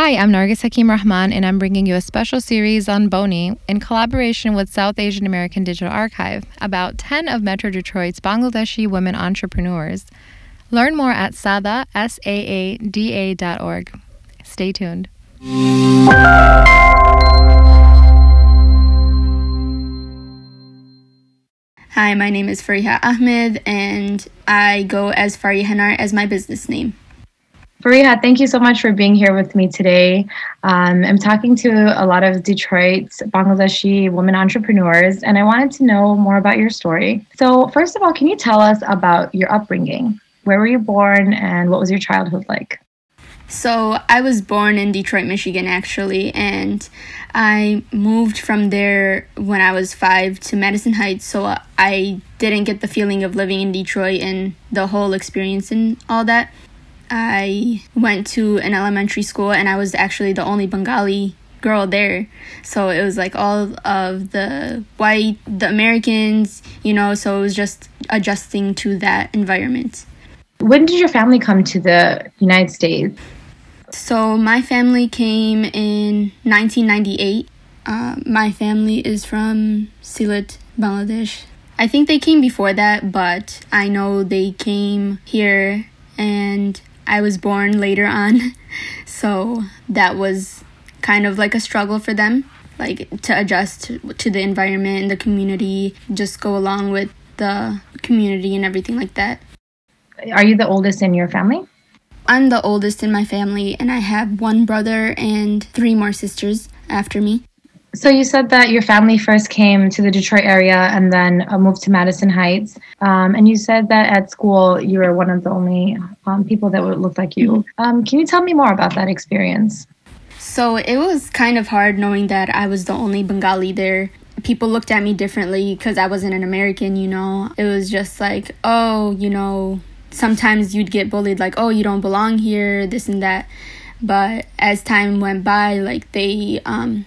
Hi, I'm Nargis Hakim Rahman, and I'm bringing you a special series on Boni in collaboration with South Asian American Digital Archive about 10 of Metro Detroit's Bangladeshi women entrepreneurs. Learn more at sada, S-A-A-D-A dot org. Stay tuned. Hi, my name is Fariha Ahmed, and I go as Fariha Hanar as my business name. Fariha, thank you so much for being here with me today. Um, I'm talking to a lot of Detroit's Bangladeshi women entrepreneurs, and I wanted to know more about your story. So, first of all, can you tell us about your upbringing? Where were you born, and what was your childhood like? So, I was born in Detroit, Michigan, actually, and I moved from there when I was five to Madison Heights. So, I didn't get the feeling of living in Detroit and the whole experience and all that. I went to an elementary school, and I was actually the only Bengali girl there. So, it was like all of the white, the Americans, you know, so it was just adjusting to that environment. When did your family come to the United States? So, my family came in 1998. Uh, my family is from Sylhet, Bangladesh. I think they came before that, but I know they came here and I was born later on. So, that was kind of like a struggle for them, like to adjust to the environment and the community, just go along with the community and everything like that. Are you the oldest in your family? I'm the oldest in my family, and I have one brother and three more sisters after me. So you said that your family first came to the Detroit area and then uh, moved to Madison Heights. Um, and you said that at school you were one of the only um, people that would look like you. Um, can you tell me more about that experience? So it was kind of hard knowing that I was the only Bengali there. People looked at me differently because I wasn't an American, you know. It was just like, oh, you know, sometimes you'd get bullied like oh you don't belong here this and that but as time went by like they um,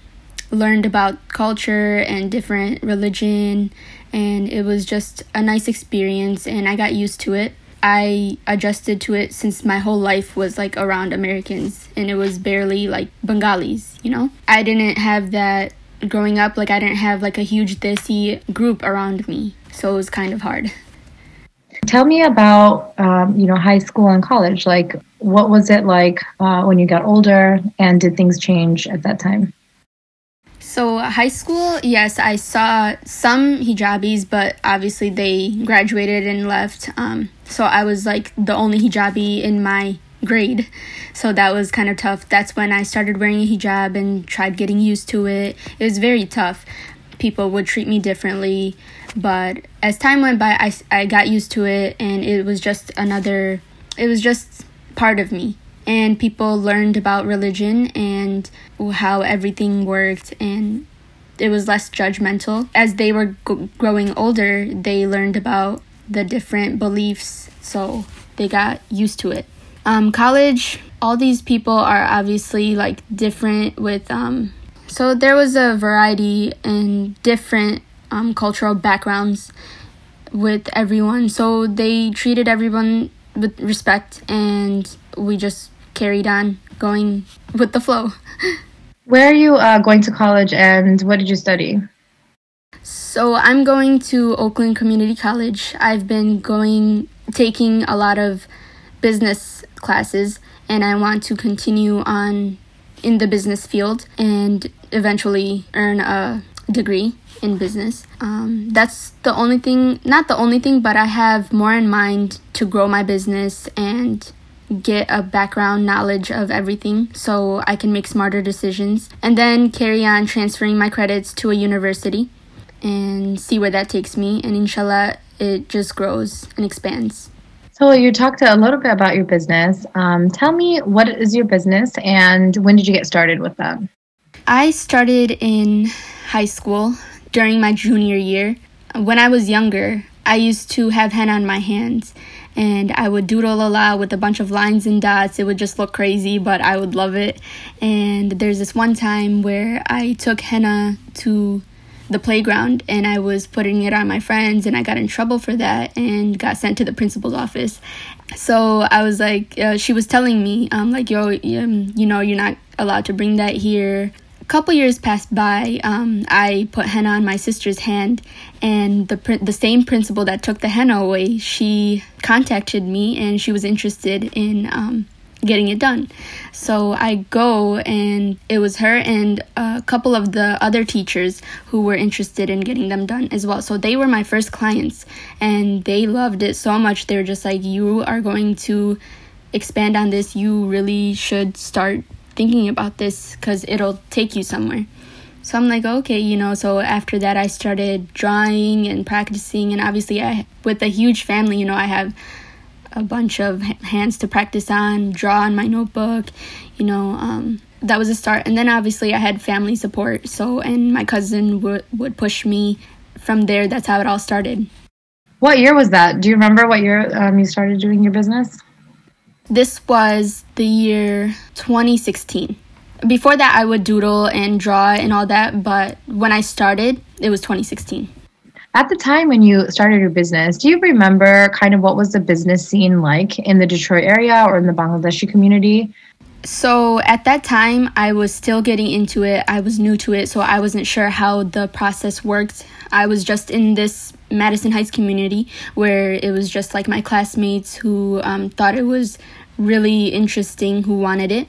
learned about culture and different religion and it was just a nice experience and i got used to it i adjusted to it since my whole life was like around americans and it was barely like bengalis you know i didn't have that growing up like i didn't have like a huge desi group around me so it was kind of hard Tell me about um, you know high school and college. Like, what was it like uh, when you got older, and did things change at that time? So high school, yes, I saw some hijabis, but obviously they graduated and left. Um, so I was like the only hijabi in my grade. So that was kind of tough. That's when I started wearing a hijab and tried getting used to it. It was very tough. People would treat me differently. But as time went by, I, I got used to it, and it was just another, it was just part of me. And people learned about religion and how everything worked, and it was less judgmental. As they were g- growing older, they learned about the different beliefs, so they got used to it. Um, college, all these people are obviously like different with um, so there was a variety and different um, cultural backgrounds with everyone. So they treated everyone with respect, and we just carried on going with the flow. Where are you uh, going to college, and what did you study? So I'm going to Oakland Community College. I've been going taking a lot of business classes, and I want to continue on in the business field and eventually earn a degree in business. Um, that's the only thing, not the only thing, but I have more in mind to grow my business and get a background knowledge of everything so I can make smarter decisions and then carry on transferring my credits to a university and see where that takes me. And inshallah, it just grows and expands. So you talked a little bit about your business. Um, tell me what is your business and when did you get started with that? I started in high school during my junior year. When I was younger, I used to have henna on my hands and I would doodle a lot with a bunch of lines and dots. It would just look crazy, but I would love it. And there's this one time where I took henna to the playground and I was putting it on my friends and I got in trouble for that and got sent to the principal's office. So I was like, uh, she was telling me, um, like, yo, um, you know, you're not allowed to bring that here. Couple years passed by. Um, I put henna on my sister's hand, and the the same principal that took the henna away, she contacted me, and she was interested in um, getting it done. So I go, and it was her and a couple of the other teachers who were interested in getting them done as well. So they were my first clients, and they loved it so much. They were just like, You are going to expand on this. You really should start thinking about this because it'll take you somewhere. So I'm like, okay, you know. So after that, I started drawing and practicing, and obviously, I with a huge family, you know, I have a bunch of hands to practice on, draw on my notebook, you know. Um, that was a start, and then obviously I had family support. So and my cousin would would push me. From there, that's how it all started. What year was that? Do you remember what year um, you started doing your business? This was the year 2016. Before that, I would doodle and draw and all that, but when I started, it was 2016. At the time when you started your business, do you remember kind of what was the business scene like in the Detroit area or in the Bangladeshi community? So at that time, I was still getting into it. I was new to it, so I wasn't sure how the process worked. I was just in this Madison Heights community where it was just like my classmates who um, thought it was really interesting, who wanted it.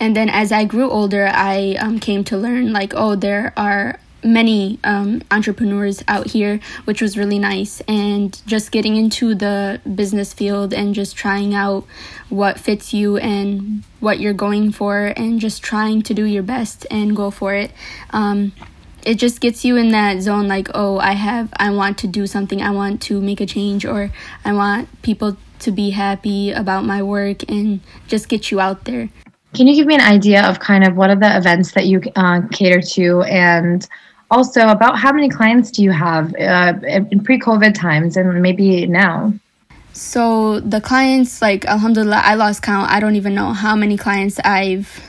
And then as I grew older, I um, came to learn like, oh, there are many um, entrepreneurs out here, which was really nice. And just getting into the business field and just trying out what fits you and what you're going for, and just trying to do your best and go for it. Um, it just gets you in that zone like, oh, I have, I want to do something, I want to make a change, or I want people to be happy about my work and just get you out there. Can you give me an idea of kind of what are the events that you uh, cater to? And also about how many clients do you have uh, in pre-covid times and maybe now? So the clients like alhamdulillah i lost count. I don't even know how many clients i've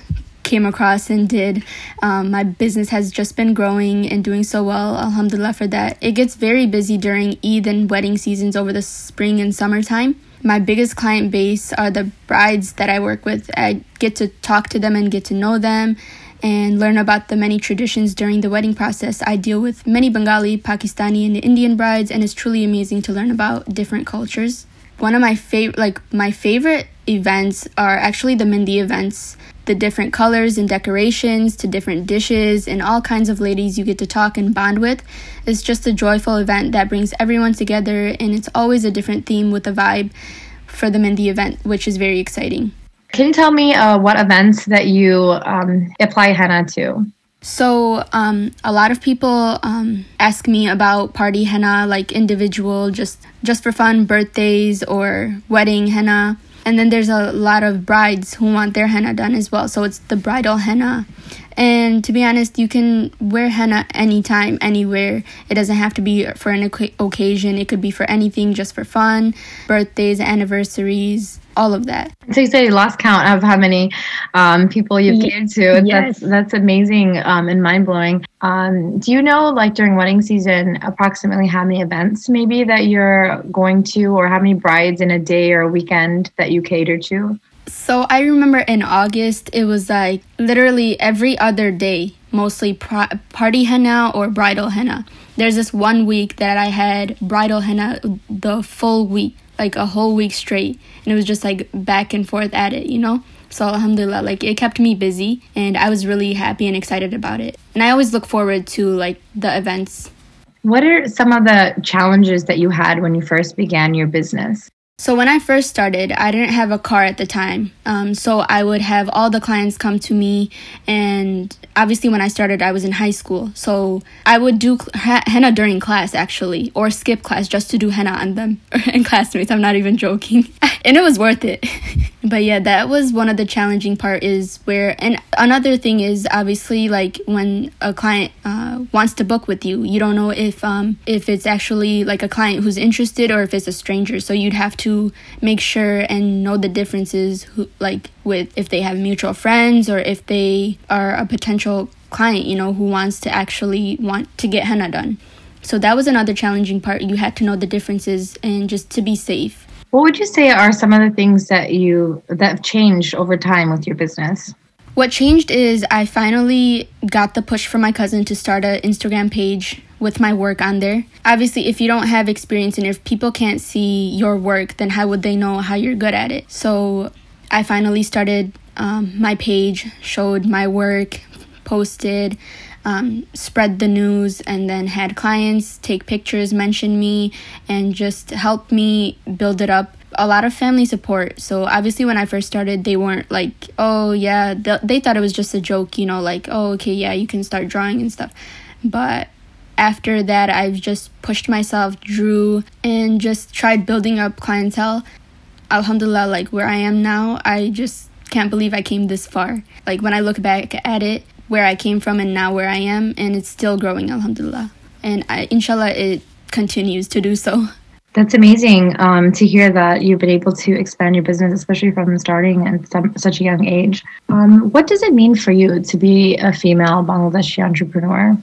came across and did. Um, my business has just been growing and doing so well alhamdulillah for that. It gets very busy during eid and wedding seasons over the spring and summertime my biggest client base are the brides that i work with i get to talk to them and get to know them and learn about the many traditions during the wedding process. I deal with many Bengali, Pakistani, and Indian brides, and it's truly amazing to learn about different cultures. One of my favorite, like my favorite events are actually the Mehndi events. The different colors and decorations to different dishes and all kinds of ladies you get to talk and bond with. It's just a joyful event that brings everyone together, and it's always a different theme with a vibe for them in the event, which is very exciting. Can you tell me uh, what events that you um, apply henna to? So, um, a lot of people um, ask me about party henna, like individual, just just for fun, birthdays or wedding henna. And then there's a lot of brides who want their henna done as well. So it's the bridal henna. And to be honest, you can wear henna anytime, anywhere. It doesn't have to be for an occasion. It could be for anything, just for fun, birthdays, anniversaries, all of that. So you say you lost count of how many um, people you've catered to. Yes. That's that's amazing um, and mind blowing. Um, do you know, like during wedding season, approximately how many events maybe that you're going to, or how many brides in a day or a weekend that you cater to? So I remember in August, it was like literally every other day, mostly party henna or bridal henna. There's this one week that I had bridal henna the full week like a whole week straight. And it was just like back and forth at it you know? So alhamdulillah like it kept me busy and i was really happy and excited about it. And i always look forward to like the events. What are some of the challenges that you had when you first began your business so when I first started, I didn't have a car at the time. Um, so I would have all the clients come to me, and obviously when I started, I was in high school. So I would do henna during class actually, or skip class just to do henna on them and classmates. I'm not even joking, and it was worth it. but yeah, that was one of the challenging part is where, and another thing is obviously like when a client uh, wants to book with you, you don't know if um, if it's actually like a client who's interested or if it's a stranger. So you'd have to make sure and know the differences who, like with if they have mutual friends or if they are a potential client you know who wants to actually want to get henna done. So that was another challenging part. You had to know the differences and just to be safe what would you say are some of the things that you that have changed over time with your business What changed is I finally got the push from my cousin to start an Instagram page with my work on there. Obviously, if you don't have experience and if people can't see your work, then how would they know how you're good at it? So I finally started um, my page, showed my work, posted, um, spread the news, and then had clients take pictures, mention me, and just help me build it up a lot of family support. So obviously, when I first started, they weren't like, "Oh yeah," they, they thought it was just a joke, you know, like, "Oh okay, yeah, you can start drawing and stuff." But after that, I've just pushed myself, drew, and just tried building up clientele. Alhamdulillah, like where I am now, I just can't believe I came this far. Like when I look back at it, where I came from and now where I am, and it's still growing, Alhamdulillah. And I, inshallah, it continues to do so. That's amazing um, to hear that you've been able to expand your business, especially from starting at some, such a young age. Um, what does it mean for you to be a female Bangladeshi entrepreneur?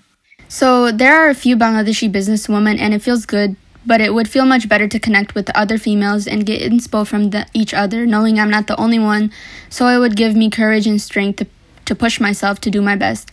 So, there are a few Bangladeshi businesswomen, and it feels good, but it would feel much better to connect with the other females and get inspo from the, each other, knowing I'm not the only one. So, it would give me courage and strength to, to push myself to do my best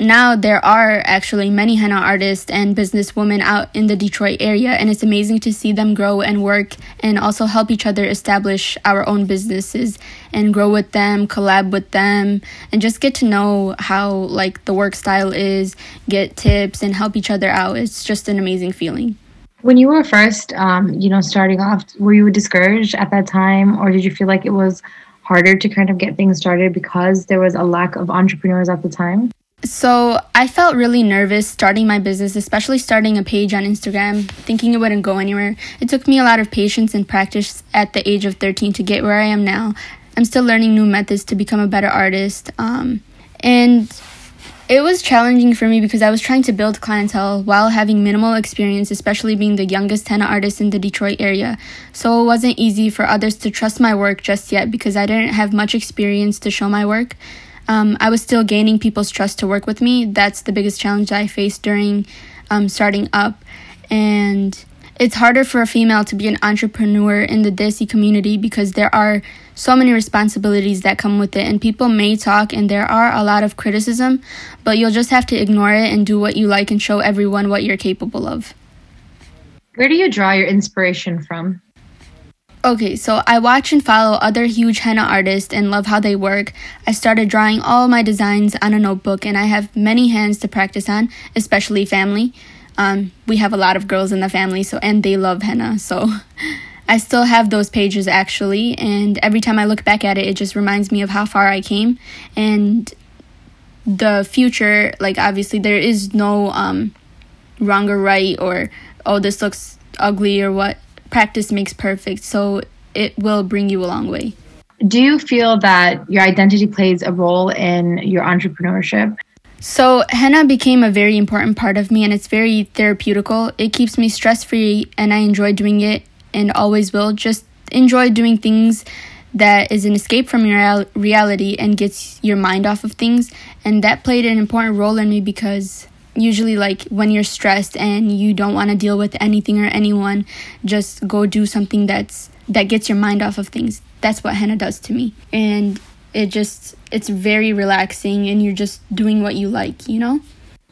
now there are actually many henna artists and businesswomen out in the Detroit area, and it's amazing to see them grow and work and also help each other establish our own businesses and grow with them, collab with them, and just get to know how like the work style is, get tips, and help each other out. It's just an amazing feeling. When you were first, um, you know, starting off, were you discouraged at that time, or did you feel like it was harder to kind of get things started because there was a lack of entrepreneurs at the time? So I felt really nervous starting my business, especially starting a page on Instagram, thinking it wouldn't go anywhere. It took me a lot of patience and practice at the age of 13 to get where I am now. I'm still learning new methods to become a better artist. Um, and it was challenging for me because I was trying to build clientele while having minimal experience, especially being the youngest henna artist in the Detroit area. So it wasn't easy for others to trust my work just yet because I didn't have much experience to show my work um, I was still gaining people's trust to work with me. That's the biggest challenge I faced during um, starting up. And it's harder for a female to be an entrepreneur in the Desi community because there are so many responsibilities that come with it. And people may talk, and there are a lot of criticism, but you'll just have to ignore it and do what you like and show everyone what you're capable of. Where do you draw your inspiration from? Okay, so I watch and follow other huge henna artists and love how they work. I started drawing all my designs on a notebook, and I have many hands to practice on, especially family. Um, we have a lot of girls in the family, so and they love henna, so I still have those pages actually. And every time I look back at it, it just reminds me of how far I came and the future. Like obviously, there is no um, wrong or right, or oh, this looks ugly or what practice makes perfect. So it will bring you a long way. Do you feel that your identity plays a role in your entrepreneurship? So, henna became a very important part of me and it's very therapeutical. It keeps me stress free and I enjoy doing it and always will. Just enjoy doing things that is an escape from your reality and gets your mind off of things. And that played an important role in me because usually like when you're stressed and you don't want to deal with anything or anyone just go do something that's that gets your mind off of things that's what henna does to me and it just it's very relaxing and you're just doing what you like you know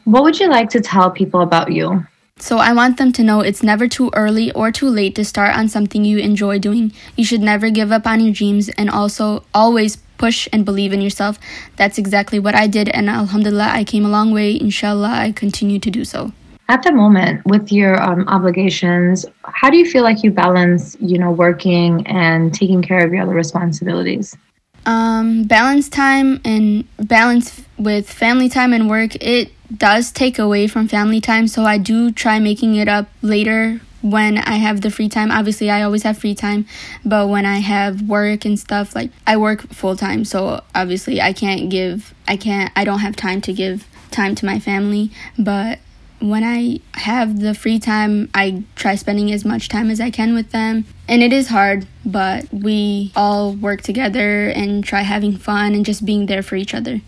what would you like to tell people about you so I want them to know it's never too early or too late to start on something you enjoy doing. You should never give up on your dreams and also always push and believe in yourself. That's exactly what I did and alhamdulillah I came a long way. Inshallah I continue to do so. At the moment with your um, obligations, how do you feel like you balance, you know, working and taking care of your other responsibilities? Um, balance time and balance with family time and work, it does take away from family time, so I do try making it up later when I have the free time. Obviously, I always have free time, but when I have work and stuff, like I work full time, so obviously I can't give, I can't, I don't have time to give time to my family, but when I have the free time, I try spending as much time as I can with them. And it is hard, but we all work together and try having fun and just being there for each other.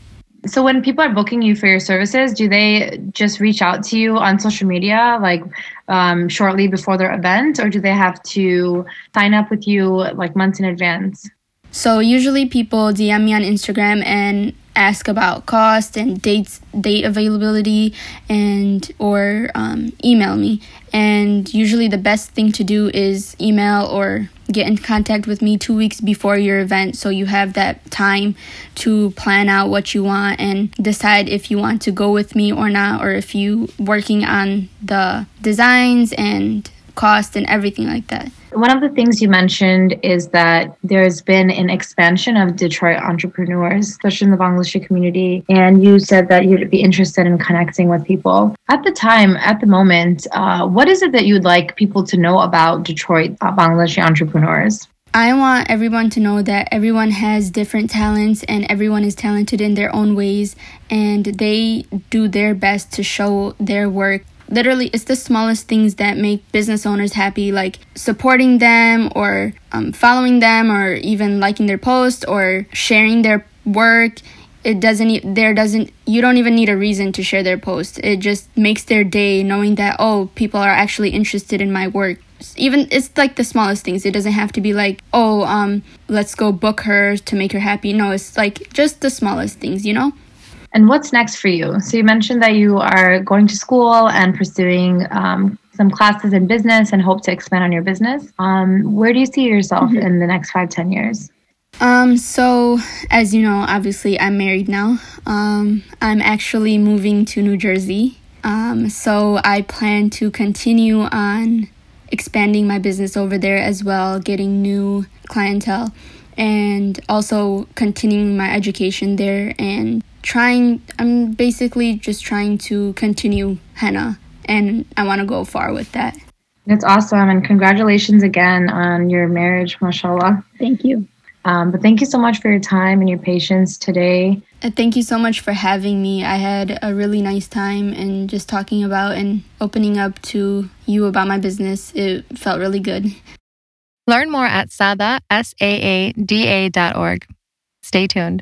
So when people are booking you for your services, do they just reach out to you on social media like um, shortly before their event, or do they have to sign up with you like months in advance? So usually people DM me on Instagram and ask about cost and dates date availability and or um, email me. And usually the best thing to do is email or get in contact with me two weeks before your event so you have that time to plan out what you want and decide if you want to go with me or not or if you working on the designs and cost and everything like that one of the things you mentioned is that there's been an expansion of Detroit entrepreneurs, especially in the Bangladeshi community. And you said that you'd be interested in connecting with people. At the time, at the moment, uh, what is it that you'd like people to know about Detroit uh, Bangladeshi entrepreneurs? I want everyone to know that everyone has different talents and everyone is talented in their own ways and they do their best to show their work literally it's the smallest things that make business owners happy like supporting them or um, following them or even liking their post or sharing their work. It doesn't there doesn't you don't even need a reason to share their post it just makes their day knowing that oh people are actually interested in my work. Even it's like the smallest things. It doesn't have to be like oh um let's go book her to make her happy. No it's like just the smallest things you know and what's next for you? So you mentioned that you are going to school and pursuing um, some classes in business and hope to expand on your business. Um, where do you see yourself mm-hmm. in the next five, ten years? Um, so as you know, obviously I'm married now. Um, I'm actually moving to New Jersey. Um, so I plan to continue on expanding my business over there as well, getting new clientele, and also continuing my education there and trying i'm basically just trying to continue henna and i want to go far with that. That's awesome and congratulations again on your marriage mashallah. Thank you. Um, but thank you so much for your time and your patience today. Uh, thank you so much for having me. I had a really nice time and just talking about and opening up to you about my business. It felt really good. Learn more at sada s-a-a-d-a dot org stay tuned